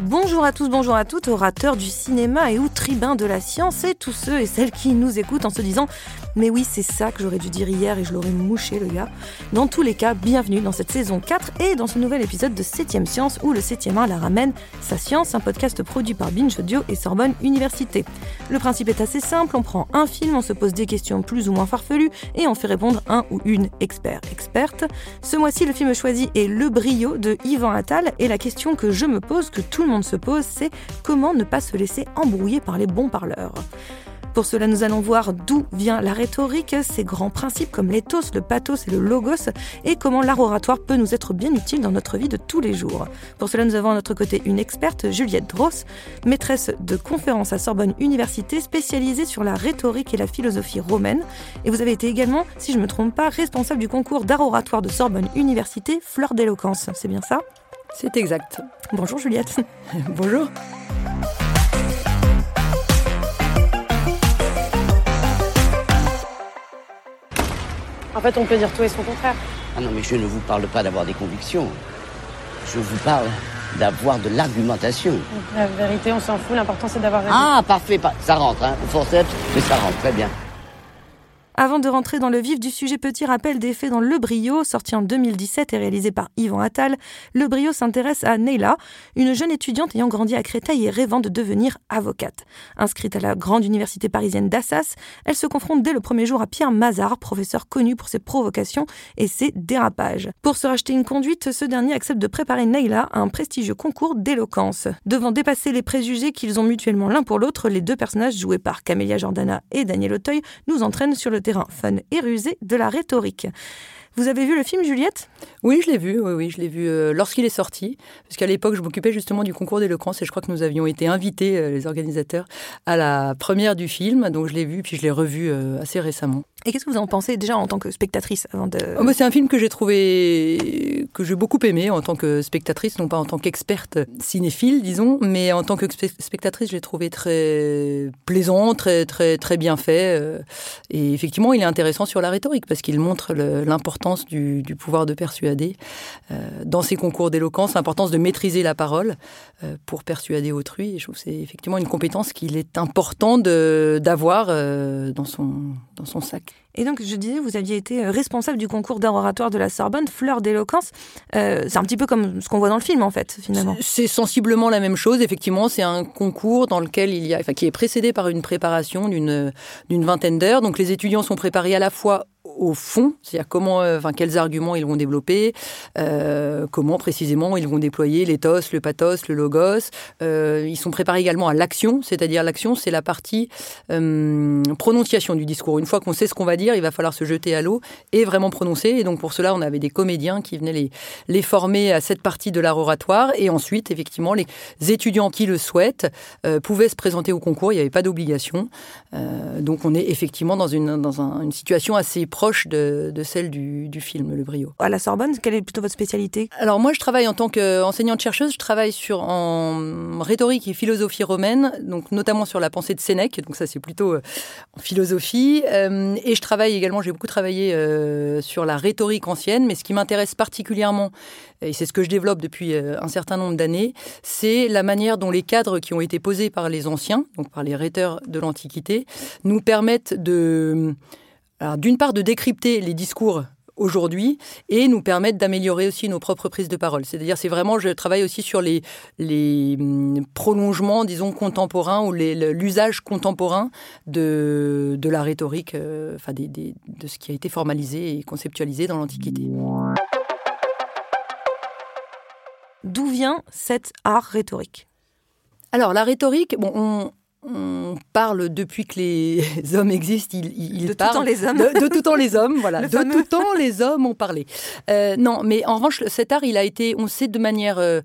Bonjour à tous, bonjour à toutes, orateurs du cinéma et ou de la science et tous ceux et celles qui nous écoutent en se disant Mais oui, c'est ça que j'aurais dû dire hier et je l'aurais mouché le gars. Dans tous les cas, bienvenue dans cette saison 4 et dans ce nouvel épisode de 7ème Science où le 7ème art la ramène Sa Science, un podcast produit par Binge Audio et Sorbonne Université. Le principe est assez simple, on prend un film, on se pose des questions plus ou moins farfelues et on fait répondre un ou une expert, experte. Ce mois-ci, le film choisi est Le Brio de Yvan Attal et la question que je me pose, que tout le monde se pose, c'est comment ne pas se laisser embrouiller par les bons parleurs? Pour cela, nous allons voir d'où vient la rhétorique, ses grands principes comme l'éthos, le pathos et le logos, et comment l'art oratoire peut nous être bien utile dans notre vie de tous les jours. Pour cela, nous avons à notre côté une experte, Juliette Dross, maîtresse de conférences à Sorbonne Université, spécialisée sur la rhétorique et la philosophie romaine. Et vous avez été également, si je ne me trompe pas, responsable du concours d'art oratoire de Sorbonne Université, Fleur d'éloquence. C'est bien ça? C'est exact. Bonjour Juliette. Bonjour. En fait, on peut dire tout et son contraire. Ah non, mais je ne vous parle pas d'avoir des convictions. Je vous parle d'avoir de l'argumentation. La vérité, on s'en fout. L'important, c'est d'avoir raison. Ah, parfait, par- ça rentre, hein, au forceps, mais ça rentre, très bien. Avant de rentrer dans le vif du sujet, petit rappel des faits dans Le Brio, sorti en 2017 et réalisé par Yvan Attal. Le Brio s'intéresse à Neila, une jeune étudiante ayant grandi à Créteil et rêvant de devenir avocate. Inscrite à la grande université parisienne d'Assas, elle se confronte dès le premier jour à Pierre Mazard, professeur connu pour ses provocations et ses dérapages. Pour se racheter une conduite, ce dernier accepte de préparer Neila à un prestigieux concours d'éloquence. Devant dépasser les préjugés qu'ils ont mutuellement l'un pour l'autre, les deux personnages joués par Camélia Jordana et Daniel Auteuil nous entraînent sur le terrain fun et rusé de la rhétorique. Vous avez vu le film, Juliette? Oui, je l'ai vu, oui, oui, je l'ai vu euh, lorsqu'il est sorti, parce qu'à l'époque, je m'occupais justement du concours d'éloquence et je crois que nous avions été invités, euh, les organisateurs, à la première du film, donc je l'ai vu, puis je l'ai revu euh, assez récemment. Et qu'est-ce que vous en pensez déjà en tant que spectatrice avant de... Oh, bah, c'est un film que j'ai trouvé, que j'ai beaucoup aimé en tant que spectatrice, non pas en tant qu'experte cinéphile, disons, mais en tant que spe- spectatrice, je l'ai trouvé très plaisant, très, très, très bien fait. Et effectivement, il est intéressant sur la rhétorique parce qu'il montre le- l'importance du, du pouvoir de persuader euh, dans ces concours d'éloquence, l'importance de maîtriser la parole euh, pour persuader autrui. Et je trouve que c'est effectivement une compétence qu'il est important de- d'avoir euh, dans, son, dans son sac. Et donc, je disais, vous aviez été responsable du concours d'art oratoire de la Sorbonne, Fleur d'éloquence. Euh, c'est un petit peu comme ce qu'on voit dans le film, en fait, finalement. C'est sensiblement la même chose. Effectivement, c'est un concours dans lequel il y a, enfin, qui est précédé par une préparation d'une d'une vingtaine d'heures. Donc, les étudiants sont préparés à la fois au fond, c'est-à-dire comment, euh, enfin, quels arguments ils vont développer, euh, comment précisément ils vont déployer l'éthos, le pathos, le logos. Euh, ils sont préparés également à l'action, c'est-à-dire l'action, c'est la partie prononciation du discours. Une fois qu'on sait ce qu'on va dire, il va falloir se jeter à l'eau et vraiment prononcer. Et donc pour cela, on avait des comédiens qui venaient les, les former à cette partie de l'art oratoire. Et ensuite, effectivement, les étudiants qui le souhaitent pouvaient se présenter au concours. Il n'y avait pas d'obligation. Donc on est effectivement dans une, dans un- une situation assez de, de celle du, du film, Le Brio. À la Sorbonne, quelle est plutôt votre spécialité? Alors moi, je travaille en tant qu'enseignante-chercheuse, je travaille sur en rhétorique et philosophie romaine, donc notamment sur la pensée de Sénèque, donc ça c'est plutôt euh, en philosophie. Euh, et je travaille également, j'ai beaucoup travaillé euh, sur la rhétorique ancienne, mais ce qui m'intéresse particulièrement, et c'est ce que je développe depuis un certain nombre d'années, c'est la manière dont les cadres qui ont été posés par les anciens, donc par les rhéteurs de l'Antiquité, nous permettent de, d'une part, de décrypter les discours aujourd'hui et nous permettent d'améliorer aussi nos propres prises de parole. C'est-à-dire, c'est vraiment, je travaille aussi sur les, les hum, prolongements, disons, contemporains ou l'usage contemporain de, de la rhétorique, euh, enfin, des- des- de ce qui a été formalisé et conceptualisé dans l'Antiquité. D'où vient cet art rhétorique? Alors, la rhétorique, bon, on, on parle depuis que les hommes existent, ils, ils De tout parlent. temps, les hommes. De, de tout temps, les hommes, voilà. Le de fameux. tout temps, les hommes ont parlé. Euh, non, mais en revanche, cet art, il a été, on sait de manière euh,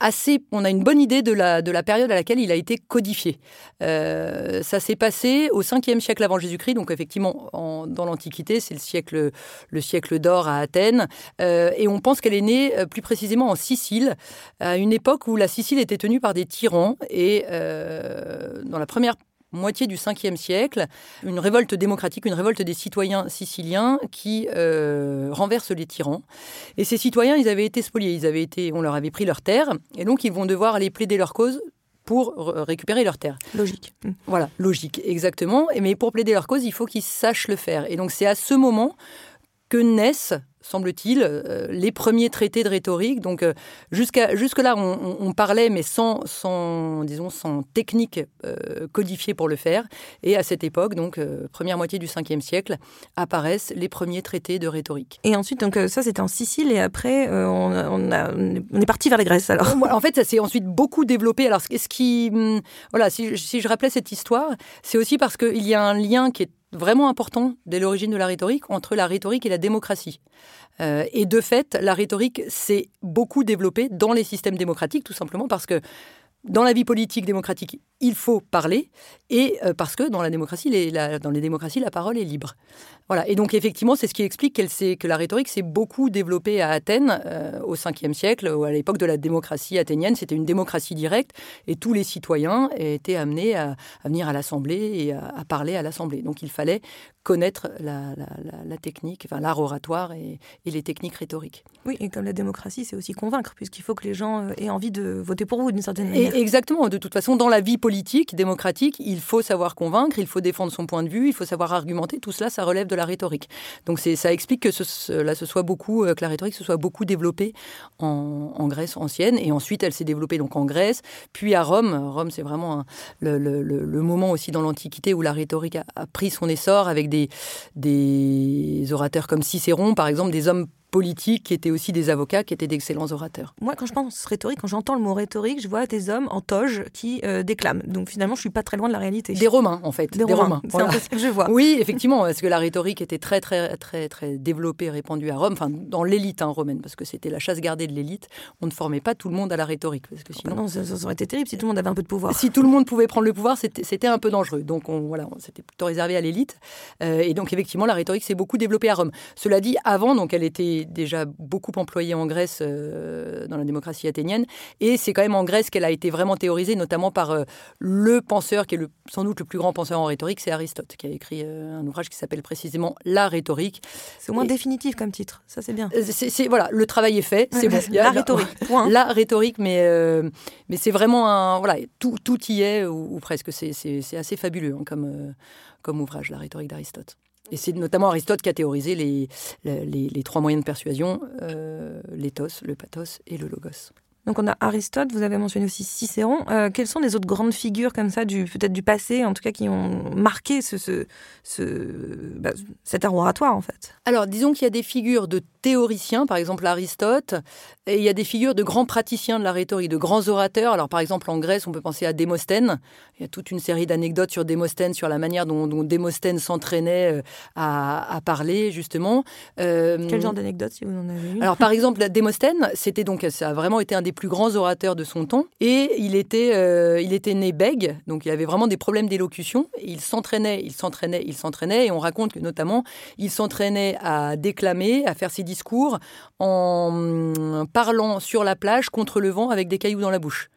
assez, on a une bonne idée de la, de la période à laquelle il a été codifié. ça s'est passé au 5e siècle avant Jésus-Christ, donc effectivement dans l'Antiquité, c'est le siècle, le siècle d'or à Athènes, et on pense qu'elle est née plus précisément en Sicile, à une époque où la Sicile était tenue par des tyrans, et dans la première moitié du 5e siècle, une révolte démocratique, une révolte des citoyens siciliens qui euh, renverse les tyrans. Et ces citoyens, ils avaient été spoliés, ils avaient été, on leur avait pris leurs terres, et donc ils vont devoir aller plaider leur cause pour récupérer leurs terres. Logique. Mm. Voilà, logique, exactement. Mais pour plaider leur cause, il faut qu'ils sachent le faire. Et donc c'est à ce moment que naissent semble-t-il, euh, les premiers traités de rhétorique. Donc euh, jusqu'à jusque-là, on, parlait, mais sans, sans, disons, sans technique euh, codifiée pour le faire. Et à cette époque, donc première moitié du 5e siècle, apparaissent les premiers traités de rhétorique. Et ensuite, donc ça, c'était en Sicile, et après, on, on, est parti vers la Grèce. Alors, en fait, ça s'est ensuite beaucoup développé. Alors, ce qui, hum, voilà, si, si je rappelais cette histoire, c'est aussi parce qu'il y a un lien qui est vraiment important dès l'origine de la rhétorique entre la rhétorique et la démocratie. Euh, et de fait, la rhétorique s'est beaucoup développée dans les systèmes démocratiques, tout simplement parce que dans la vie politique démocratique, il faut parler, et euh, parce que dans la démocratie, dans les démocraties, la parole est libre. Voilà. Et donc effectivement, c'est ce qui explique que la rhétorique s'est beaucoup développée à Athènes euh, au 5e siècle, ou à l'époque de la démocratie athénienne. C'était une démocratie directe, et tous les citoyens étaient amenés à, venir à l'Assemblée et à, parler à l'Assemblée. Donc il fallait connaître la, technique, enfin l'art oratoire et, les techniques rhétoriques. Oui, et comme la démocratie, c'est aussi convaincre, puisqu'il faut que les gens euh, aient envie de voter pour vous d'une certaine manière. exactement. De toute façon, dans la vie politique, démocratique, il faut savoir convaincre, il faut défendre son point de vue, il faut savoir argumenter. Tout cela, ça relève de la rhétorique. Donc ça explique que ce, là, ce soit beaucoup, euh, que la rhétorique se soit beaucoup développée en, Grèce ancienne, et ensuite elle s'est développée donc en Grèce, puis à Rome. Rome, c'est vraiment le, moment aussi dans l'Antiquité où la rhétorique a, a, pris son essor avec des, des orateurs comme Cicéron, par exemple, des hommes politiques qui étaient aussi des avocats, qui étaient d'excellents orateurs. Moi, quand je pense rhétorique, quand j'entends le mot rhétorique, je vois des hommes en toge qui euh, déclament. Donc finalement, je suis pas très loin de la réalité. Des Romains, en fait. Des, Romains. C'est un peu ce que je vois. Oui, effectivement, parce que la rhétorique était très, très, très, très développée, répandue à Rome, enfin dans l'élite hein, romaine, parce que c'était la chasse gardée de l'élite. On ne formait pas tout le monde à la rhétorique, parce que sinon. Ah non, ça, aurait été terrible si tout le monde avait un peu de pouvoir. Si tout le monde pouvait prendre le pouvoir, c'était un peu dangereux. Donc on, voilà, c'était plutôt réservé à l'élite. Euh, et donc effectivement, la rhétorique s'est beaucoup développée à Rome. Cela dit, avant, donc elle était déjà beaucoup employée en Grèce euh, dans la démocratie athénienne. Et c'est quand même en Grèce qu'elle a été vraiment théorisée, notamment par euh, le penseur qui est le, sans doute le plus grand penseur en rhétorique, c'est Aristote, qui a écrit euh, un ouvrage qui s'appelle précisément La rhétorique. C'est au moins définitif comme titre, ça c'est bien. C'est, voilà, le travail est fait, c'est bon. La rhétorique, point. La rhétorique, mais, mais c'est vraiment un. Voilà, tout, tout y est, ou, presque. C'est, assez fabuleux hein, comme, comme ouvrage, La rhétorique d'Aristote. Et c'est notamment Aristote qui a théorisé les, les, trois moyens de persuasion, euh, l'éthos, le pathos et le logos. Donc on a Aristote, vous avez mentionné aussi Cicéron. Euh, quelles sont les autres grandes figures comme ça, du peut-être du passé, en tout cas, qui ont marqué ce, ce, ce bah, cet art oratoire en fait? Alors disons qu'il y a des figures de théoriciens, par exemple Aristote, et il y a des figures de grands praticiens de la rhétorique, de grands orateurs. Alors par exemple en Grèce, on peut penser à Démosthène. Il y a toute une série d'anecdotes sur Démosthène, sur la manière dont, dont Démosthène s'entraînait euh, à, à, parler justement. Euh, Quel genre d'anecdotes si vous en avez une Alors par exemple Démosthène, c'était donc ça a vraiment été un des plus grands orateurs de son temps. Et il était, euh, il était né bègue, donc il avait vraiment des problèmes d'élocution. Il s'entraînait, il s'entraînait, il s'entraînait. Et on raconte que notamment, il s'entraînait à déclamer, à faire ses discours en hum, parlant sur la plage contre le vent avec des cailloux dans la bouche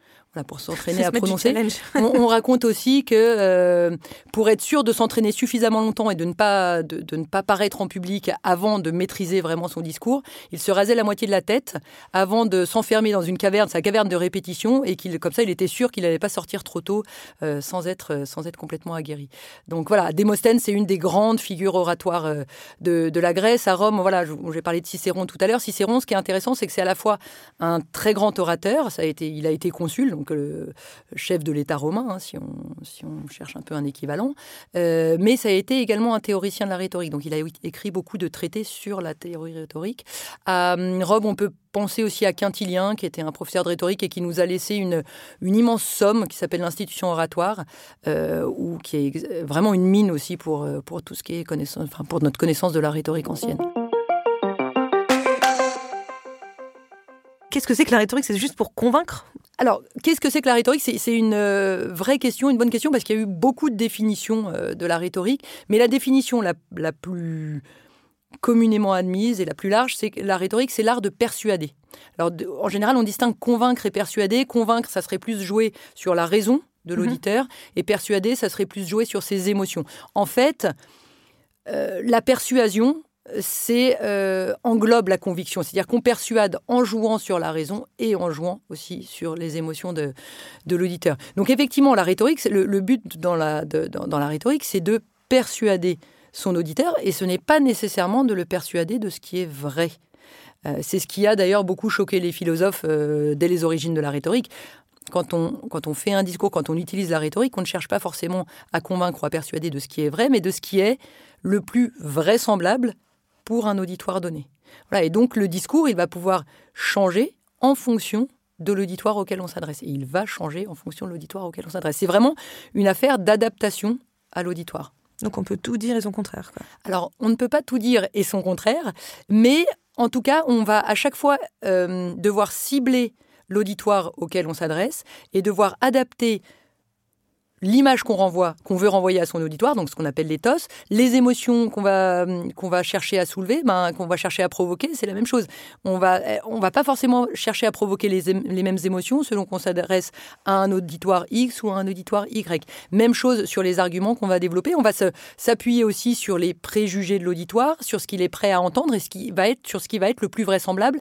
pour s'entraîner à prononcer. On, raconte aussi que euh, pour être sûr de s'entraîner suffisamment longtemps et de ne, pas, de, ne pas paraître en public avant de maîtriser vraiment son discours, il se rasait la moitié de la tête avant de s'enfermer dans une caverne, sa caverne de répétition, et qu'il, comme ça, il était sûr qu'il n'allait pas sortir trop tôt euh, sans, être, sans être complètement aguerri. Donc voilà, Démosthène, c'est une des grandes figures oratoires euh, de, de, la Grèce. À Rome, voilà, j'ai parlé de Cicéron tout à l'heure. Cicéron, ce qui est intéressant, c'est que c'est à la fois un très grand orateur, ça a été, il a été consul, donc le chef de l'État romain, hein, si, on, si, on, cherche un peu un équivalent. Euh, mais ça a été également un théoricien de la rhétorique. Donc il a écrit beaucoup de traités sur la théorie rhétorique. À hum, Rome, on peut penser aussi à Quintilien, qui était un professeur de rhétorique et qui nous a laissé une, immense somme qui s'appelle l'institution oratoire, euh, ou qui est vraiment une mine aussi pour, pour tout ce qui est connaissance, enfin pour notre connaissance de la rhétorique ancienne. qu'est-ce que c'est que la rhétorique? C'est juste pour convaincre? Alors, qu'est-ce que c'est que la rhétorique? C'est une euh, vraie question, une bonne question, parce qu'il y a eu beaucoup de définitions euh, de la rhétorique, mais la définition la, plus communément admise et la plus large, c'est que la rhétorique, c'est l'art de persuader. Alors, en général, on distingue convaincre et persuader. Convaincre, ça serait plus jouer sur la raison de mhm. l'auditeur, et persuader, ça serait plus jouer sur ses émotions. En fait, euh, la persuasion, c'est euh, englobe la conviction, c'est-à-dire qu'on persuade en jouant sur la raison et en jouant aussi sur les émotions de, l'auditeur. Donc effectivement, la rhétorique, le, but dans la, dans, la rhétorique, c'est de persuader son auditeur et ce n'est pas nécessairement de le persuader de ce qui est vrai. Euh, c'est ce qui a d'ailleurs beaucoup choqué les philosophes euh, dès les origines de la rhétorique. Quand on, quand on fait un discours, quand on utilise la rhétorique, on ne cherche pas forcément à convaincre ou à persuader de ce qui est vrai, mais de ce qui est le plus vraisemblable pour un auditoire donné. Voilà, et donc le discours, il va pouvoir changer en fonction de l'auditoire auquel on s'adresse. Et il va changer en fonction de l'auditoire auquel on s'adresse. C'est vraiment une affaire d'adaptation à l'auditoire. Donc on peut tout dire et son contraire. Alors on ne peut pas tout dire et son contraire, mais en tout cas on va à chaque fois euh, devoir cibler l'auditoire auquel on s'adresse et devoir adapter l'image qu'on renvoie, qu'on veut renvoyer à son auditoire, donc ce qu'on appelle l'éthos, les émotions qu'on va, qu'on va chercher à soulever, ben, qu'on va chercher à provoquer, c'est la même chose. On va, on va pas forcément chercher à provoquer les, les mêmes émotions selon qu'on s'adresse à un auditoire X ou à un auditoire Y. Même chose sur les arguments qu'on va développer. On va s'appuyer aussi sur les préjugés de l'auditoire, sur ce qu'il est prêt à entendre et ce qui va être, sur ce qui va être le plus vraisemblable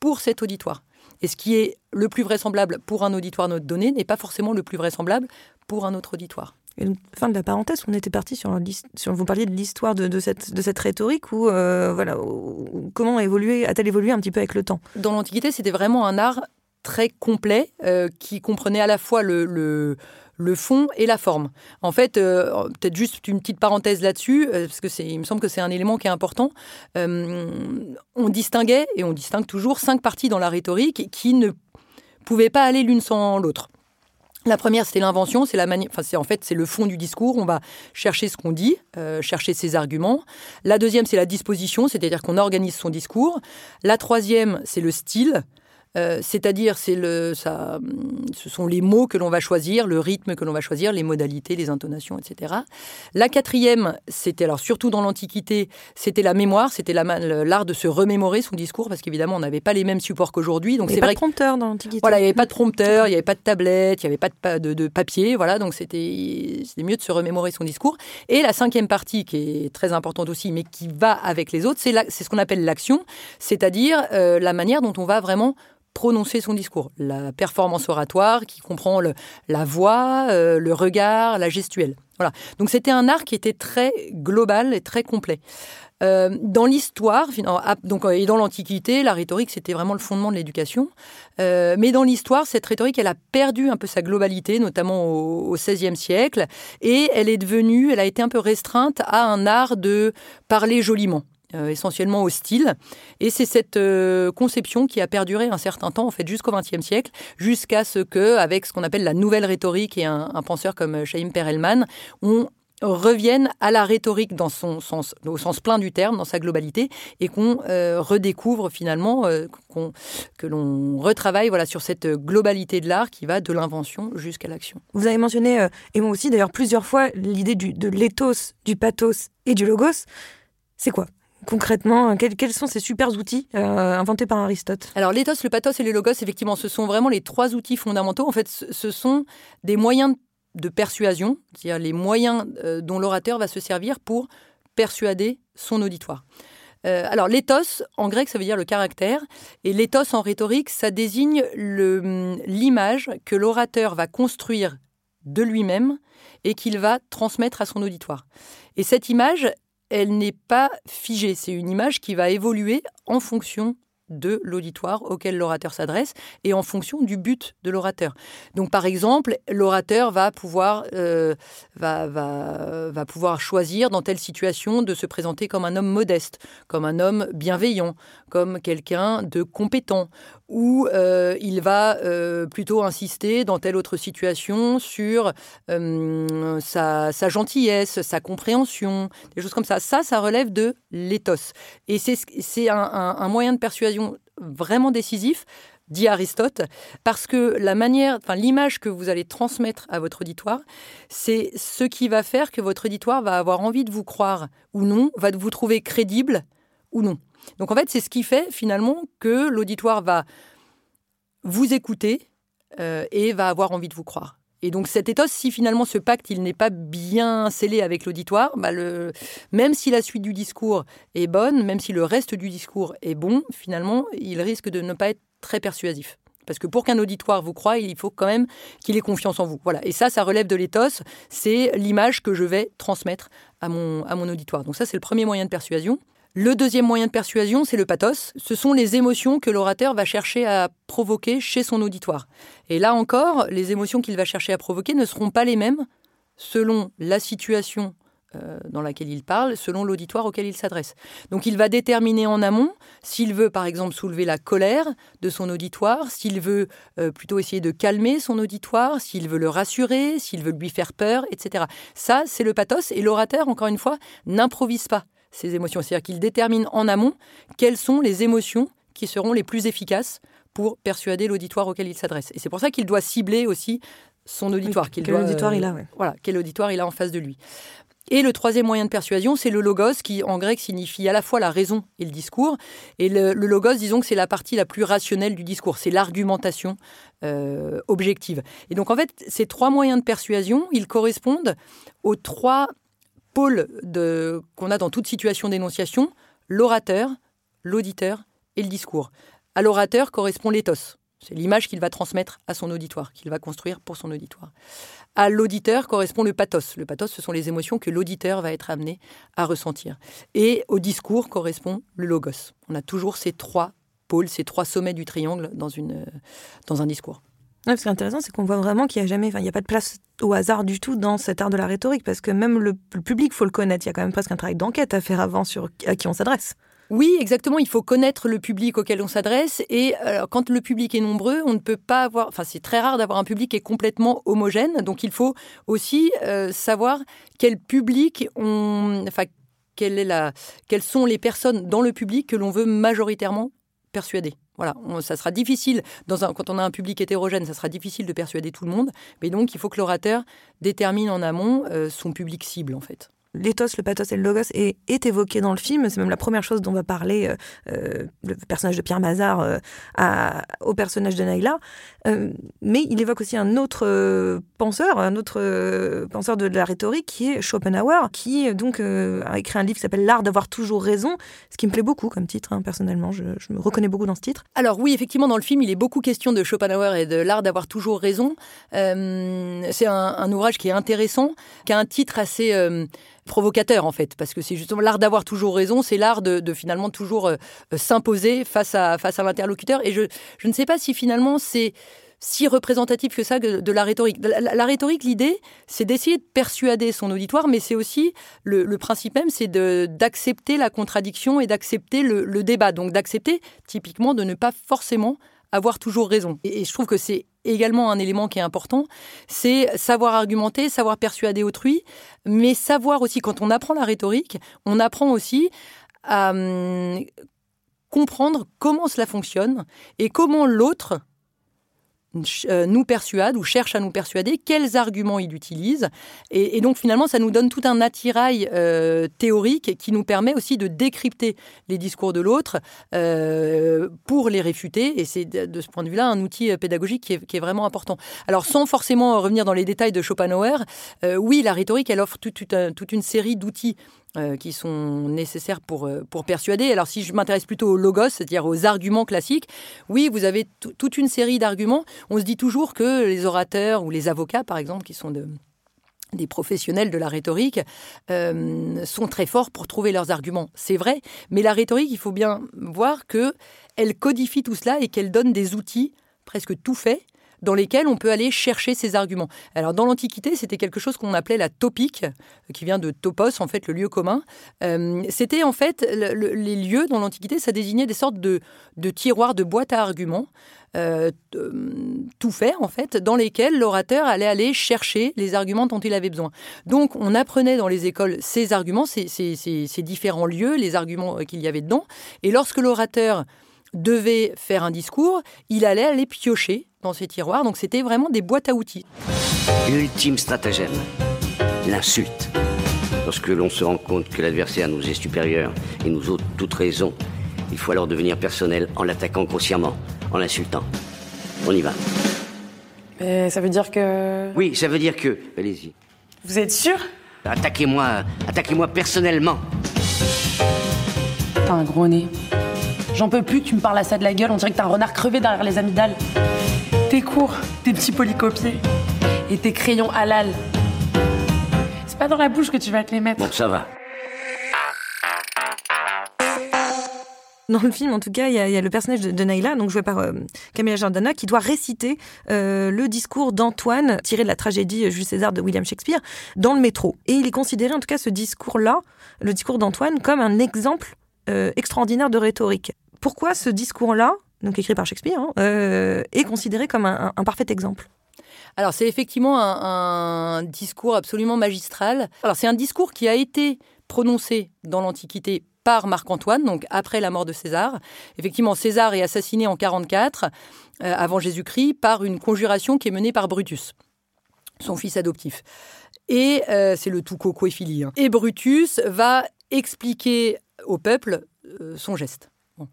pour cet auditoire. Et ce qui est le plus vraisemblable pour un auditoire notre donnée n'est pas forcément le plus vraisemblable pour un autre auditoire. Et fin de la parenthèse, on était parti sur, sur vous parliez de l'histoire de, cette, de cette rhétorique ou euh, voilà, comment a-t-elle évolué un petit peu avec le temps? Dans l'Antiquité, c'était vraiment un art très complet euh, qui comprenait à la fois le, le, fond et la forme. En fait, euh, peut-être juste une petite parenthèse là-dessus, parce que c'est, il me semble que c'est un élément qui est important. on distinguait, et on distingue toujours, cinq parties dans la rhétorique qui ne pouvaient pas aller l'une sans l'autre. La première, c'était l'invention, c'est la enfin, c'est en fait c'est le fond du discours. On va chercher ce qu'on dit, euh, chercher ses arguments. La deuxième, c'est la disposition, c'est-à-dire qu'on organise son discours. La troisième, c'est le style. Euh, c'est-à-dire, c'est le, ça, ce sont les mots que l'on va choisir, le rythme que l'on va choisir, les modalités, les intonations, etc. La quatrième, c'était alors surtout dans l'Antiquité, c'était la mémoire, c'était l'art de se remémorer son discours, parce qu'évidemment, on n'avait pas les mêmes supports qu'aujourd'hui. Donc c'est vrai. Il n'y avait pas de prompteur dans l'Antiquité. Voilà, il n'y avait pas de prompteur, il n'y avait pas de tablette, il n'y avait pas de, de, papier, voilà. Donc c'était mieux de se remémorer son discours. Et la cinquième partie, qui est très importante aussi, mais qui va avec les autres, c'est ce qu'on appelle l'action, c'est-à-dire euh, la manière dont on va vraiment prononcer son discours. La performance oratoire qui comprend la voix, euh, le regard, la gestuelle. Voilà. Donc c'était un art qui était très global et très complet. Euh, dans l'histoire, donc et dans l'Antiquité, la rhétorique c'était vraiment le fondement de l'éducation. Euh, mais dans l'histoire, cette rhétorique, elle a perdu un peu sa globalité, notamment au XVIe siècle, et elle est devenue, elle a été un peu restreinte à un art de parler joliment. Euh, essentiellement au style. Et c'est cette euh, conception qui a perduré un certain temps, en fait, jusqu'au XXe siècle, jusqu'à ce que, avec ce qu'on appelle la nouvelle rhétorique et un, penseur comme Chaim Perelman, on revienne à la rhétorique dans son sens, au sens plein du terme, dans sa globalité, et qu'on euh, redécouvre finalement, que l'on retravaille voilà, sur cette globalité de l'art qui va de l'invention jusqu'à l'action. Vous avez mentionné, et moi aussi d'ailleurs plusieurs fois, l'idée de l'éthos, du pathos et du logos. C'est quoi? Concrètement quels, sont ces super outils euh, inventés par Aristote? Alors l'éthos, le pathos et le logos, effectivement, ce sont vraiment les trois outils fondamentaux. En fait, ce sont des moyens de persuasion, c'est-à-dire les moyens euh, dont l'orateur va se servir pour persuader son auditoire. Euh, alors l'éthos, en grec, ça veut dire le caractère, et l'éthos en rhétorique, ça désigne l'image que l'orateur va construire de lui-même et qu'il va transmettre à son auditoire. Et cette image, elle n'est pas figée. C'est une image qui va évoluer en fonction de l'auditoire auquel l'orateur s'adresse et en fonction du but de l'orateur. Donc par exemple, l'orateur va pouvoir, euh, va, va, pouvoir choisir dans telle situation de se présenter comme un homme modeste, comme un homme bienveillant, comme quelqu'un de compétent, ou euh, il va euh, plutôt insister dans telle autre situation sur sa, gentillesse, sa compréhension, des choses comme ça. Ça, ça relève de l'éthos. Et c'est un moyen de persuasion vraiment décisif dit Aristote, parce que la manière, enfin l'image que vous allez transmettre à votre auditoire, c'est ce qui va faire que votre auditoire va avoir envie de vous croire ou non, va vous trouver crédible ou non. Donc en fait, c'est ce qui fait finalement que l'auditoire va vous écouter euh, et va avoir envie de vous croire. Et donc cet éthos, si finalement ce pacte il n'est pas bien scellé avec l'auditoire, bah même si la suite du discours est bonne, même si le reste du discours est bon, finalement, il risque de ne pas être très persuasif. Parce que pour qu'un auditoire vous croie, il faut quand même qu'il ait confiance en vous. Voilà. Et ça, ça relève de l'éthos. C'est l'image que je vais transmettre à mon, à mon auditoire. Donc ça, c'est le premier moyen de persuasion. Le deuxième moyen de persuasion, c'est le pathos. Ce sont les émotions que l'orateur va chercher à provoquer chez son auditoire. Et là encore, les émotions qu'il va chercher à provoquer ne seront pas les mêmes selon la situation euh, dans laquelle il parle, selon l'auditoire auquel il s'adresse. Donc il va déterminer en amont s'il veut par exemple soulever la colère de son auditoire, s'il veut euh, plutôt essayer de calmer son auditoire, s'il veut le rassurer, s'il veut lui faire peur, etc. Ça, c'est le pathos et l'orateur, encore une fois, n'improvise pas ces émotions. C'est-à-dire qu'il détermine en amont quelles sont les émotions qui seront les plus efficaces pour persuader l'auditoire auquel il s'adresse. Et c'est pour ça qu'il doit cibler aussi son auditoire. quel auditoire il a, euh, Voilà, quel auditoire il a en face de lui. Et le troisième moyen de persuasion, c'est le logos, qui en grec signifie à la fois la raison et le discours. Et le, logos, disons que c'est la partie la plus rationnelle du discours, c'est l'argumentation euh, objective. Et donc en fait, ces trois moyens de persuasion, ils correspondent aux trois pôle qu'on a dans toute situation d'énonciation, l'orateur, l'auditeur et le discours. À l'orateur correspond l'éthos. C'est l'image qu'il va transmettre à son auditoire, qu'il va construire pour son auditoire. À l'auditeur correspond le pathos. Le pathos, ce sont les émotions que l'auditeur va être amené à ressentir. Et au discours correspond le logos. On a toujours ces trois pôles, ces trois sommets du triangle dans, une, dans un discours. ce qui est intéressant, c'est qu'on voit vraiment qu'il n'y a il n'y a pas de place au hasard du tout dans cet art de la rhétorique, parce que même le, public, faut le connaître. Il y a quand même presque un travail d'enquête à faire avant sur à qui on s'adresse. Oui, exactement. Il faut connaître le public auquel on s'adresse. Et quand le public est nombreux, on ne peut pas avoir. Enfin, c'est très rare d'avoir un public qui est complètement homogène. Donc, il faut aussi euh, savoir quel public on. Enfin, quelle est la, quelles sont les personnes dans le public que l'on veut majoritairement persuader. Voilà, ça sera difficile, dans un, quand on a un public hétérogène, ça sera difficile de persuader tout le monde, mais donc il faut que l'orateur détermine en amont euh, son public cible en fait l'éthos, le pathos et le logos est, évoqué dans le film. C'est même la première chose dont va parler euh, euh, le personnage de Pierre Mazard euh, au personnage de Naïla. mais il évoque aussi un autre penseur, un autre penseur de, la rhétorique qui est Schopenhauer, qui donc a écrit un livre qui s'appelle L'art d'avoir toujours raison, ce qui me plaît beaucoup comme titre, hein, personnellement. Je, me reconnais beaucoup dans ce titre. Alors oui, effectivement, dans le film, il est beaucoup question de Schopenhauer et de l'art d'avoir toujours raison. c'est un, un, ouvrage qui est intéressant, qui a un titre assez provocateur en fait, parce que c'est justement l'art d'avoir toujours raison, c'est l'art de, finalement toujours euh, s'imposer face à, face à l'interlocuteur. Et je, je ne sais pas si finalement c'est si représentatif que ça de, la rhétorique. La, rhétorique, l'idée, c'est d'essayer de persuader son auditoire, mais c'est aussi le, principe même, c'est d'accepter la contradiction et d'accepter le, débat. Donc d'accepter typiquement de ne pas forcément avoir toujours raison. et je trouve que c'est également un élément qui est important, c'est savoir argumenter, savoir persuader autrui, mais savoir aussi, quand on apprend la rhétorique, on apprend aussi à hum, comprendre comment cela fonctionne et comment l'autre nous persuade ou cherche à nous persuader, quels arguments il utilise. Et, donc finalement, ça nous donne tout un attirail euh, théorique qui nous permet aussi de décrypter les discours de l'autre euh, pour les réfuter. Et c'est de ce point de vue-là un outil pédagogique qui est, vraiment important. Alors sans forcément revenir dans les détails de Schopenhauer, oui, la rhétorique, elle offre toute une série d'outils euh, qui sont nécessaires pour, euh, pour persuader. Alors si je m'intéresse plutôt aux logos, c'est-à-dire aux arguments classiques, oui, vous avez toute une série d'arguments. On se dit toujours que les orateurs ou les avocats, par exemple, qui sont de, des professionnels de la rhétorique euh, sont très forts pour trouver leurs arguments. C'est vrai, mais la rhétorique, il faut bien voir que elle codifie tout cela et qu'elle donne des outils presque tout faits dans lesquels on peut aller chercher ces arguments. Alors dans l'Antiquité, c'était quelque chose qu'on appelait la topique, qui vient de topos, en fait, le lieu commun. Euh, c'était en fait les lieux dans l'Antiquité, ça désignait des sortes de, tiroirs, de boîtes à arguments. Euh, tout faire en fait, dans lesquels l'orateur allait aller chercher les arguments dont il avait besoin. Donc on apprenait dans les écoles ces arguments, ces différents lieux, les arguments qu'il y avait dedans, et lorsque l'orateur devait faire un discours, il allait aller piocher dans ses tiroirs. Donc c'était vraiment des boîtes à outils. L'ultime stratagème, l'insulte. Lorsque l'on se rend compte que l'adversaire nous est supérieur et nous ôte toute raison, il faut alors devenir personnel en l'attaquant grossièrement, en l'insultant. On y va. Mais ça veut dire que. Oui, ça veut dire que. Allez-y. Vous êtes sûr? Attaquez-moi, attaquez-moi personnellement. T'as un gros nez. J'en peux plus, tu me parles à ça de la gueule, on dirait que t'as un renard crevé derrière les amygdales. Tes cours, tes petits polycopiés et tes crayons halal. C'est pas dans la bouche que tu vas te les mettre. Bon, ça va. Dans le film, en tout cas, il y, a- il y a le personnage de, de Naïla, donc joué par euh, Camilla Jordana, qui doit réciter euh, le discours d'Antoine, tiré de la tragédie Jules César de William Shakespeare, dans le métro. Et il est considéré, en tout cas, ce discours-là, le discours d'Antoine, comme un exemple euh, extraordinaire de rhétorique. Pourquoi ce discours-là, donc écrit par Shakespeare, hein, euh, est considéré comme un, parfait exemple Alors c'est effectivement un, discours absolument magistral. Alors c'est un discours qui a été prononcé dans l'Antiquité par Marc-Antoine, donc après la mort de César. Effectivement, César est assassiné en 44 euh, avant Jésus-Christ par une conjuration qui est menée par Brutus, son fils adoptif. Et euh, c'est le tout coco et fili. hein. Et Brutus va expliquer au peuple son geste. Bon.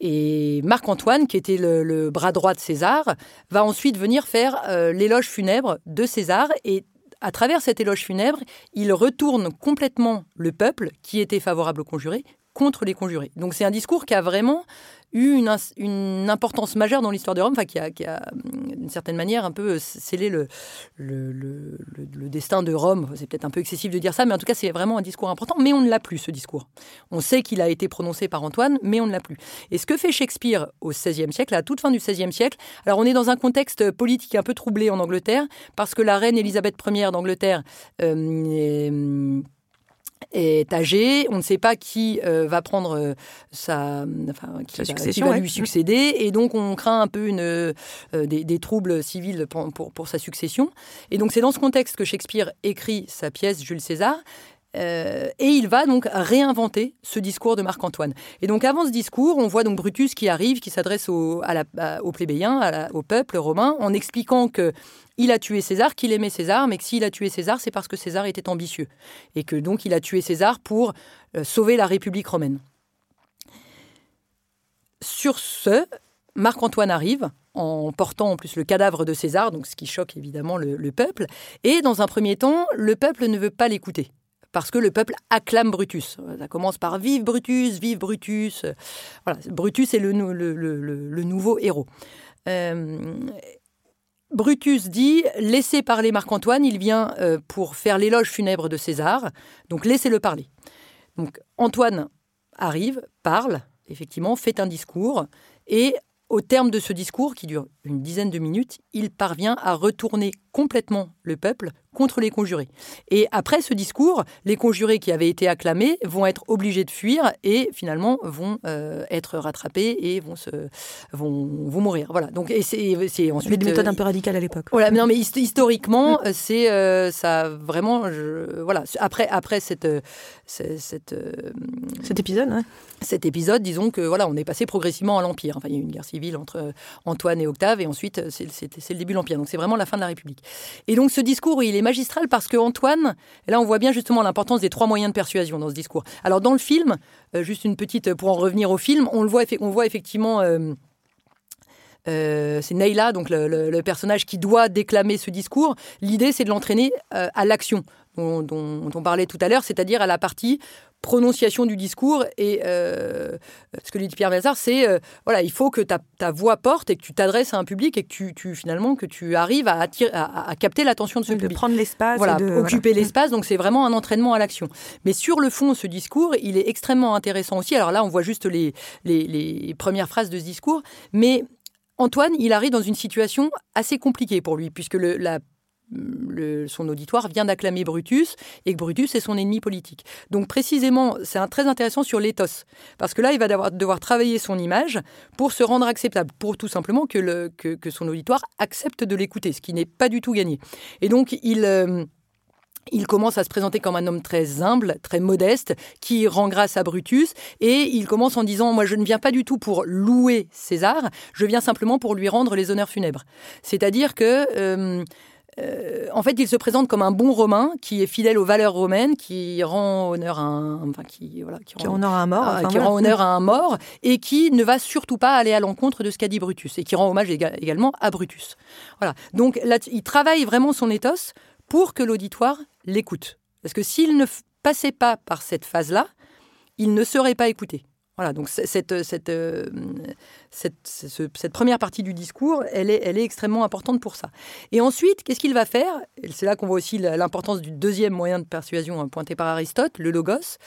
Et Marc-Antoine, qui était le, bras droit de César, va ensuite venir faire euh, l'éloge funèbre de César. Et à travers cet éloge funèbre, il retourne complètement le peuple qui était favorable aux conjurés contre les conjurés. Donc c'est un discours qui a vraiment eu une, importance majeure dans l'histoire de Rome, qui a, a, d'une certaine manière, un peu scellé le, destin de Rome. C'est peut-être un peu excessif de dire ça, mais en tout cas, c'est vraiment un discours important. Mais on ne l'a plus, ce discours. On sait qu'il a été prononcé par Antoine, mais on ne l'a plus. Et ce que fait Shakespeare au XVIe siècle, à toute fin du XVIe siècle, alors on est dans un contexte politique un peu troublé en Angleterre, parce que la reine Élisabeth Ier d'Angleterre euh, est, âgée, on ne sait pas qui euh, va prendre euh, sa, enfin, qui Sa va- succession, qui va ouais. lui succéder, et donc on craint un peu une, euh, des, des troubles civils pour, pour, pour sa succession. Et donc c'est dans ce contexte que Shakespeare écrit sa pièce Jules César. Euh, et il va donc réinventer ce discours de Marc-Antoine. Et donc avant ce discours, on voit donc Brutus qui arrive, qui s'adresse au, aux plébéiens, à la- au peuple romain, en expliquant que il a tué César, qu'il aimait César, mais que s'il a tué César, c'est parce que César était ambitieux. Et que donc il a tué César pour euh, sauver la République romaine. Sur ce, Marc-Antoine arrive en portant en plus le cadavre de César, donc ce qui choque évidemment le peuple. Et dans un premier temps, le peuple ne veut pas l'écouter. Parce que le peuple acclame Brutus. Ça commence par Vive Brutus, vive Brutus. Voilà, Brutus est le, nou- le- le- le- le nouveau héros. Euh, Brutus dit Laissez parler Marc-Antoine, il vient euh, pour faire l'éloge funèbre de César, donc laissez-le parler. Donc Antoine arrive, parle, effectivement, fait un discours, et au terme de ce discours, qui dure une dizaine de minutes, il parvient à retourner complètement le peuple contre les conjurés. Et après ce discours, les conjurés qui avaient été acclamés vont être obligés de fuir et finalement vont euh, être rattrapés et vont, se, vont, vont mourir. Voilà. Donc, et c'est ensuite. des méthodes un peu radicales à l'époque. voilà, mais non, mais hist- historiquement, euh, c'est euh, ça vraiment. je- voilà, après après cette ce- cette, Cet épisode, ouais. cet épisode, disons que voilà, on est passé progressivement à l'empire. Enfin, il y a eu une guerre civile entre Antoine et Octave, et ensuite euh, c'est le début de l'empire. Donc c'est vraiment la fin de la République. Et donc ce discours, il est magistral parce que Antoine, là on voit bien justement l'importance des trois moyens de persuasion dans ce discours. Alors dans le film, euh, juste une petite pour en revenir au film, on le voit, on voit effectivement. euh, euh, c'est Neila, donc le, personnage qui doit déclamer ce discours. L'idée, c'est de l'entraîner euh, à l'action dont, dont- dont on parlait tout à l'heure, c'est-à-dire à la partie prononciation du discours. Et euh, ce que lui dit Pierre Mazard, c'est euh, voilà, il faut que ta, ta voix porte et que tu t'adresses à un public et que tu, tu- finalement que tu arrives à, attirer, à, à capter l'attention de ce de public prendre l'espace. voilà, de, occuper voilà. l'espace. Donc c'est vraiment un entraînement à l'action. Mais sur le fond, ce discours, il est extrêmement intéressant aussi. Alors là, on voit juste les, les, les premières phrases de ce discours. Mais Antoine, il arrive dans une situation assez compliquée pour lui, puisque le, la le- son auditoire vient d'acclamer Brutus et que Brutus est son ennemi politique. Donc précisément, c'est très intéressant sur l'éthos, parce que là, il va devoir, travailler son image pour se rendre acceptable, pour tout simplement que, son auditoire accepte de l'écouter, ce qui n'est pas du tout gagné. Et donc, il... euh, il commence à se présenter comme un homme très humble, très modeste, qui rend grâce à Brutus, et il commence en disant Moi, je ne viens pas du tout pour louer César, je viens simplement pour lui rendre les honneurs funèbres. C'est-à-dire que. Euh, euh, en fait, il se présente comme un bon Romain qui est fidèle aux valeurs romaines, qui rend honneur à un, enfin, qui, voilà, qui, rend, honneur à un mort, qui rend honneur à un mort, et qui ne va surtout pas aller à l'encontre de ce qu'a dit Brutus, et qui rend hommage également à Brutus. Voilà. Donc, là, il travaille vraiment son éthos pour que l'auditoire l'écoute. Parce que s'il ne passait pas par cette phase-là, il ne serait pas écouté. Voilà, donc euh, cette, cette, première partie du discours, elle est, elle est extrêmement importante pour ça. Et ensuite, qu'est-ce qu'il va faire? C'est là qu'on voit aussi l'importance du deuxième moyen de persuasion hein, pointé par Aristote, le logos.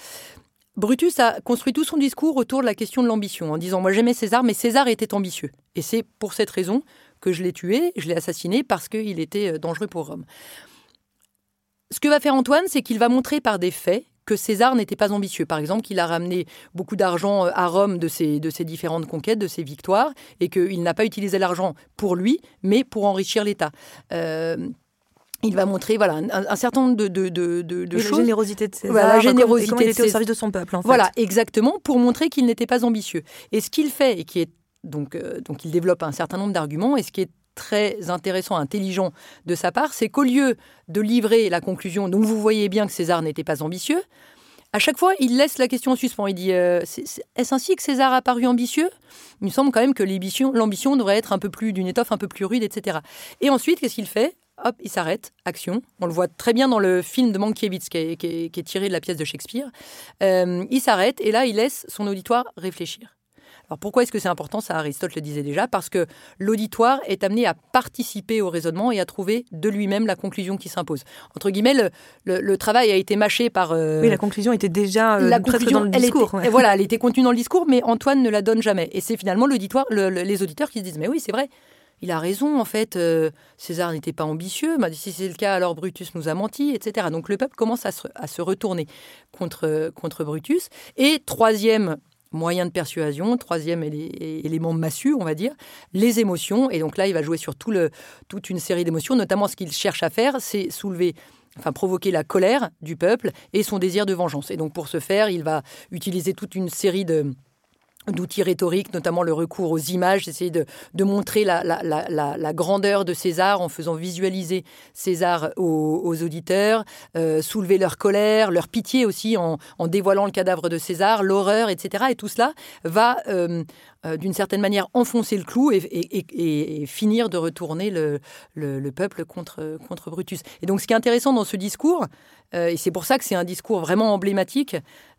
Brutus a construit tout son discours autour de la question de l'ambition, en disant Moi j'aimais César, mais César était ambitieux. Et c'est pour cette raison que je l'ai tué, je l'ai assassiné, parce qu'il était euh, dangereux pour Rome. Ce que va faire Antoine, c'est qu'il va montrer par des faits que César n'était pas ambitieux. Par exemple, qu'il a ramené beaucoup d'argent euh, à Rome de ses, de ses différentes conquêtes, de ses victoires, et qu'il n'a pas utilisé l'argent pour lui, mais pour enrichir l'État. Euh, il va montrer voilà un, certain nombre de, de, de, de choses. La générosité de César. la générosité il était au service de son peuple. En fait. Voilà, exactement, pour montrer qu'il n'était pas ambitieux. Et ce qu'il fait, et qui est donc, euh, donc il développe un certain nombre d'arguments, et ce qui est très intéressant, intelligent de sa part, c'est qu'au lieu de livrer la conclusion, donc vous voyez bien que César n'était pas ambitieux, à chaque fois, il laisse la question en suspens. Il dit euh, Est-ce ainsi que César a paru ambitieux? Il me semble quand même que l'ambition devrait être un peu plus d'une étoffe un peu plus rude, etc. Et ensuite, qu'est-ce qu'il fait? Hop, il s'arrête, action. On le voit très bien dans le film de Mankiewicz qui est, tiré de la pièce de Shakespeare. Euh, il s'arrête et là, il laisse son auditoire réfléchir. Alors pourquoi est-ce que c'est important Ça, Aristote le disait déjà, parce que l'auditoire est amené à participer au raisonnement et à trouver de lui-même la conclusion qui s'impose. Entre guillemets, le, travail a été mâché par... Euh, oui, la conclusion était déjà euh, la conclusion, dans le discours. Voilà, elle était contenue dans le discours, mais Antoine ne la donne jamais. Et c'est finalement l'auditoire, les auditeurs qui se disent, mais oui, c'est vrai, il a raison, en fait, euh, César n'était pas ambitieux, mais si c'est le cas, alors Brutus nous a menti, etc. Donc le peuple commence à se, à se retourner contre, contre Brutus. Et troisième moyen de persuasion, troisième élément massu, on va dire, les émotions. Et donc là, il va jouer sur toute une série d'émotions, notamment ce qu'il cherche à faire, c'est soulever enfin provoquer la colère du peuple et son désir de vengeance. Et donc pour ce faire, il va utiliser toute une série de d'outils rhétoriques, notamment le recours aux images, essayer de, montrer la, grandeur de César en faisant visualiser César aux, auditeurs, euh, soulever leur colère, leur pitié aussi en, dévoilant le cadavre de César, l'horreur, etc. Et tout cela va euh, euh, d'une certaine manière enfoncer le clou et, finir de retourner le, le, le, peuple contre, contre Brutus. Et donc ce qui est intéressant dans ce discours, et c'est pour ça que c'est un discours vraiment emblématique,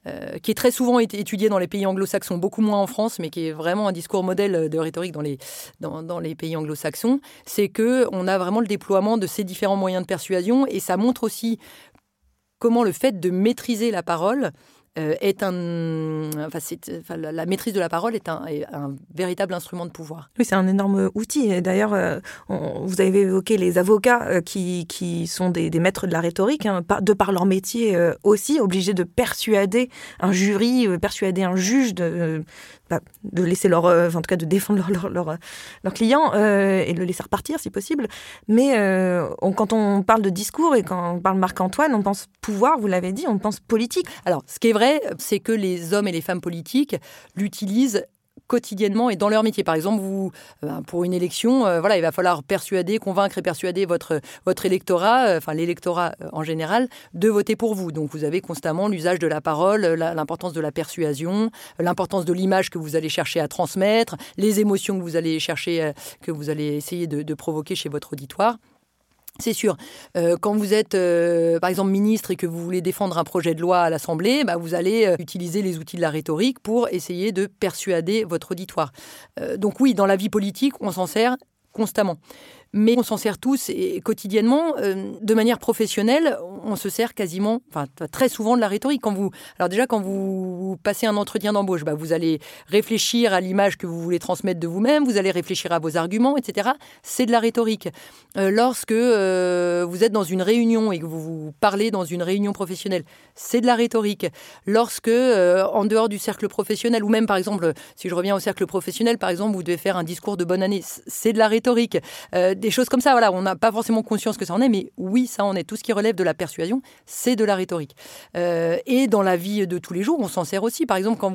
euh, qui est très souvent étudié dans les pays anglo-saxons, beaucoup moins en France, mais qui est vraiment un discours modèle de rhétorique dans les, dans, dans les pays anglo-saxons, c'est que on a vraiment le déploiement de ces différents moyens de persuasion et ça montre aussi comment le fait de maîtriser la parole euh, est un, enfin, la maîtrise de la parole est un, un, véritable instrument de pouvoir. Oui, c'est un énorme outil. D'ailleurs, euh, vous avez évoqué les avocats euh, qui, qui sont des, des, maîtres de la rhétorique, hein, de par leur métier aussi, obligés de persuader un jury, persuader un juge de, bah, de laisser leur, en tout cas de défendre leur, leur, leur, client et de le laisser repartir si possible. Mais quand on parle de discours et quand on parle Marc-Antoine, on pense pouvoir, vous l'avez dit, on pense politique. Alors, ce qui est vrai, c'est que les hommes et les femmes politiques l'utilisent quotidiennement et dans leur métier. Par exemple, vous, euh, pour une élection, euh, voilà, il va falloir persuader, convaincre et persuader votre, votre électorat, euh, enfin l'électorat en général, de voter pour vous. Donc vous avez constamment l'usage de la parole, l'importance de la persuasion, l'importance de l'image que vous allez chercher à transmettre, les émotions que vous allez chercher, que vous allez essayer de provoquer chez votre auditoire. C'est sûr. Euh, quand vous êtes, euh, par exemple, ministre et que vous voulez défendre un projet de loi à l'Assemblée, bah, vous allez euh, utiliser les outils de la rhétorique pour essayer de persuader votre auditoire. donc oui, dans la vie politique, on s'en sert constamment mais on s'en sert tous et quotidiennement, euh, de manière professionnelle, on se sert quasiment, enfin très souvent de la rhétorique. Quand vous, alors déjà quand vous passez un entretien d'embauche, bah, vous allez réfléchir à l'image que vous voulez transmettre de vous-même, vous allez réfléchir à vos arguments, etc. C'est de la rhétorique. Euh, lorsque euh, vous êtes dans une réunion et que vous, vous parlez dans une réunion professionnelle, c'est de la rhétorique. Lorsque, en dehors du cercle professionnel, ou même par exemple, si je reviens au cercle professionnel, par exemple, vous devez faire un discours de bonne année, c'est de la rhétorique des choses comme ça. Voilà, on n'a pas forcément conscience que ça en est, mais oui, ça en est. Tout ce qui relève de la persuasion, c'est de la rhétorique. Euh, et dans la vie de tous les jours, on s'en sert aussi. Par exemple, quand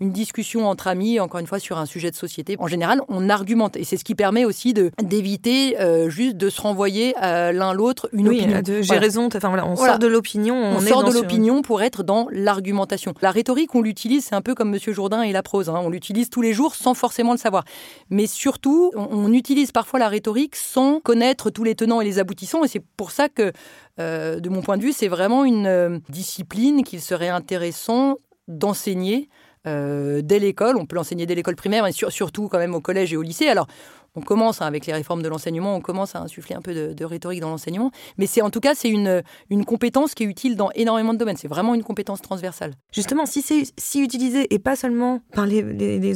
une discussion entre amis, encore une fois sur un sujet de société, en général, on argumente, et c'est ce qui permet aussi d'éviter euh, juste de se renvoyer à l'un l'autre une oui, opinion. J'ai raison. Enfin voilà, on sort de l'opinion. On, on sort de l'opinion pour être dans l'argumentation. La rhétorique, on l'utilise, c'est un peu comme Monsieur Jourdain et la prose. Hein. On l'utilise tous les jours sans forcément le savoir. Mais surtout, on, on utilise parfois la rhétorique sans connaître tous les tenants et les aboutissants. Et c'est pour ça que, euh, de mon point de vue, c'est vraiment une euh, discipline qu'il serait intéressant d'enseigner euh, dès l'école. On peut l'enseigner dès l'école primaire, mais surtout quand même au collège et au lycée. Alors, on commence hein, avec les réformes de l'enseignement, on commence à insuffler un peu de, rhétorique dans l'enseignement, mais c'est en tout cas c'est une, une compétence qui est utile dans énormément de domaines. C'est vraiment une compétence transversale. Justement, si c'est si utilisé et pas seulement par les,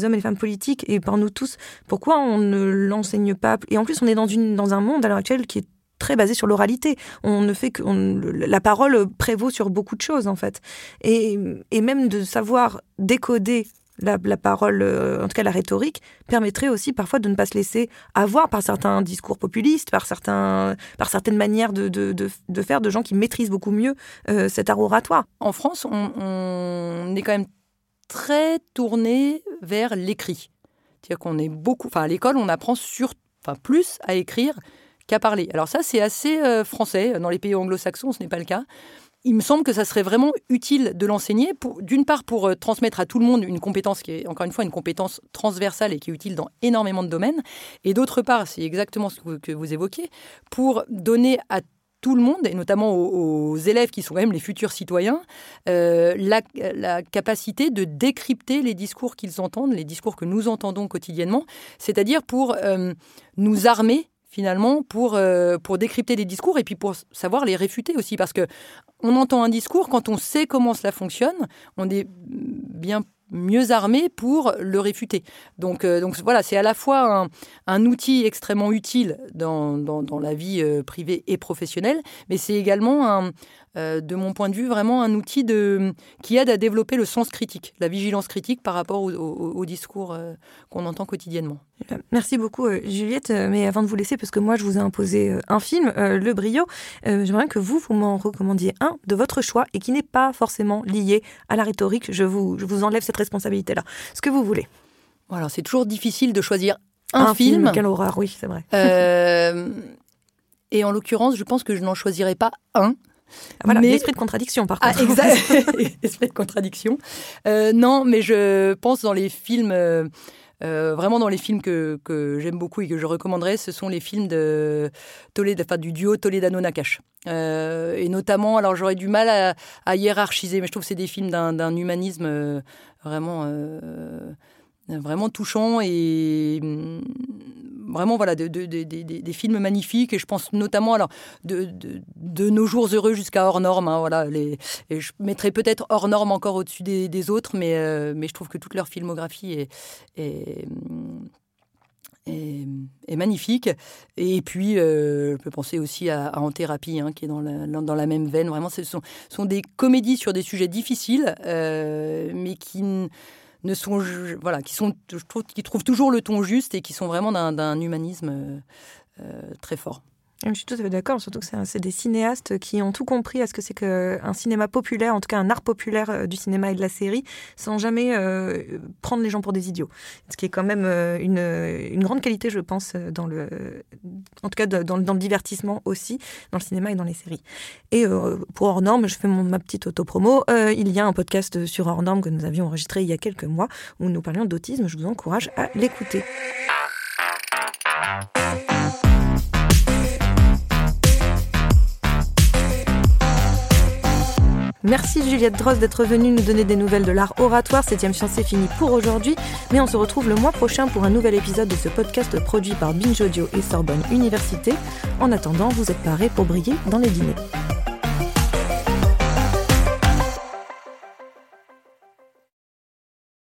hommes et les femmes politiques et par nous tous, pourquoi on ne l'enseigne pas Et en plus, on est dans, une, dans un monde à l'heure actuelle qui est très basé sur l'oralité. On ne fait que la parole prévaut sur beaucoup de choses en fait, et, et même de savoir décoder la, parole, euh, en tout cas la rhétorique, permettrait aussi parfois de ne pas se laisser avoir par certains discours populistes, par, certains, par certaines manières de, de, de, faire de gens qui maîtrisent beaucoup mieux euh, cet art oratoire. En France, on, est quand même très tourné vers l'écrit. C'est-à-dire qu'on est beaucoup, enfin à l'école, on apprend sur, enfin plus à écrire qu'à parler. Alors ça, c'est assez euh, français. Dans les pays anglo-saxons, ce n'est pas le cas il me semble que ça serait vraiment utile de l'enseigner, d'une part pour euh, transmettre à tout le monde une compétence qui est, encore une fois, une compétence transversale et qui est utile dans énormément de domaines, et d'autre part, c'est exactement ce que vous, évoquez, pour donner à tout le monde, et notamment aux, élèves qui sont quand même les futurs citoyens, euh, la, capacité de décrypter les discours qu'ils entendent, les discours que nous entendons quotidiennement, c'est-à-dire pour euh, nous armer finalement pour, pour décrypter les discours et puis pour savoir les réfuter aussi parce que on entend un discours, quand on sait comment cela fonctionne, on est bien mieux armé pour le réfuter. Donc, euh, donc voilà, c'est à la fois un, outil extrêmement utile dans, dans, la vie euh, privée et professionnelle, mais c'est également un, euh, de mon point de vue, vraiment un outil de, qui aide à développer le sens critique, la vigilance critique par rapport au, discours euh, qu'on entend quotidiennement. Merci beaucoup Juliette, mais avant de vous laisser, parce que moi je vous ai imposé un film, Le Brio, j'aimerais que vous, vous m'en recommandiez un de votre choix et qui n'est pas forcément lié à la rhétorique. Je vous, je vous enlève cette responsabilité-là. Ce que vous voulez. Alors c'est toujours difficile de choisir un, film. Quelle horreur, oui, c'est vrai. et en l'occurrence, je pense que je n'en choisirai pas un. Voilà, l'esprit de contradiction, par ah, contre. Ah, exact, l'esprit de contradiction. Euh, non, mais je pense dans les films, euh, euh, vraiment dans les films que, que j'aime beaucoup et que je recommanderais, ce sont les films de Toledo, enfin, du duo Toledano-Nakash. et notamment, alors j'aurais du mal à, à, hiérarchiser, mais je trouve que c'est des films d'un humanisme vraiment vraiment touchant et mm, vraiment voilà des films magnifiques et je pense notamment alors de, nos jours heureux jusqu'à hors norme hein, voilà je mettrais peut-être hors norme encore au-dessus des, autres mais euh, mais je trouve que toute leur filmographie est, est mm, est, magnifique. Et puis, euh, je peux penser aussi à, En thérapie, hein, qui est dans la, dans la même veine. Vraiment, ce sont, sont des comédies sur des sujets difficiles, euh, mais qui ne sont voilà qui sont je trouve qui trouvent toujours le ton juste et qui sont vraiment d'un humanisme euh, euh, très fort. Je suis tout à fait d'accord, surtout que c'est des cinéastes qui ont tout compris à ce que c'est qu'un cinéma populaire, en tout cas un art populaire euh, du cinéma et de la série, sans jamais prendre les gens pour des idiots. Ce qui est quand même une, grande qualité, je pense, en tout cas dans, le divertissement aussi, dans le cinéma et dans les séries. Et pour Hors Norme, je fais ma petite autopromo. il y a un podcast sur Hors Norme que nous avions enregistré il y a quelques mois où nous parlions d'autisme. Je vous encourage à l'écouter. Merci Juliette Dross d'être venue nous donner des nouvelles de l'art oratoire. Septième chance c'est fini pour aujourd'hui, mais on se retrouve le mois prochain pour un nouvel épisode de ce podcast produit par Binge Audio et Sorbonne Université. En attendant, vous êtes parés pour briller dans les dîners.